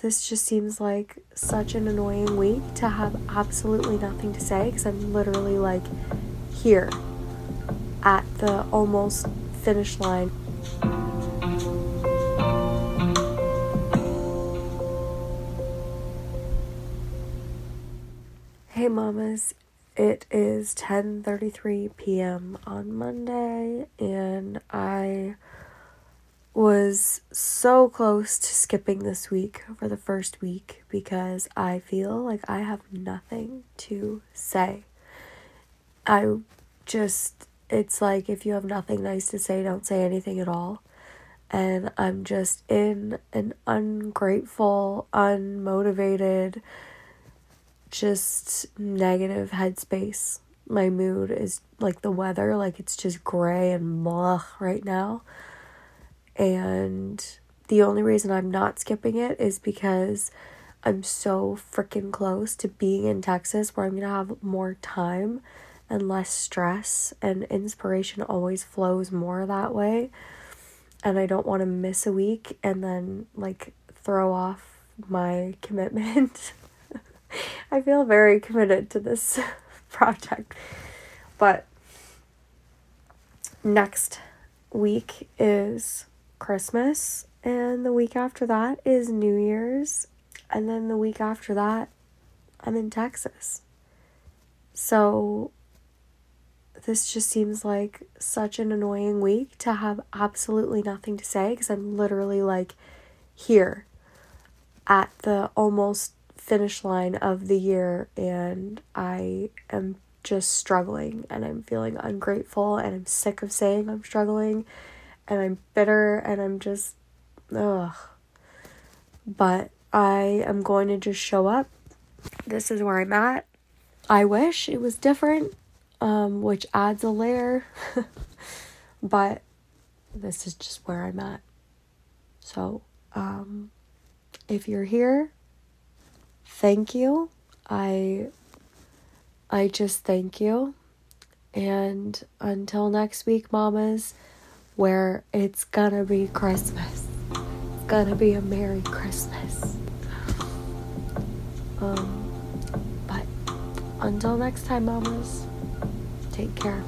this just seems like such an annoying week to have absolutely nothing to say because I'm literally like here at the almost finish line. Hey mamas, it is 10:33 p.m. on Monday and I was so close to skipping this week for the first week because I feel like I have nothing to say. I just, it's like if you have nothing nice to say, don't say anything at all. And I'm just in an ungrateful, unmotivated, just negative headspace. My mood is like the weather, like it's just gray and blah right now. And the only reason I'm not skipping it is because I'm so freaking close to being in Texas where I'm going to have more time and less stress, and inspiration always flows more that way. And I don't want to miss a week and then like throw off my commitment. I feel very committed to this project. But next week is Christmas, and the week after that is New Year's, and then the week after that, I'm in Texas. So, this just seems like such an annoying week to have absolutely nothing to say because I'm literally like here at the almost finish line of the year, and I am just struggling and I'm feeling ungrateful and I'm sick of saying I'm struggling and I'm bitter and I'm just ugh. But I am going to just show up. This is where I'm at. I wish it was different, um, which adds a layer. but this is just where I'm at. So, um, if you're here, thank you. I I just thank you. And until next week, mamas where it's gonna be Christmas. It's gonna be a Merry Christmas. Um, but until next time, mamas, take care.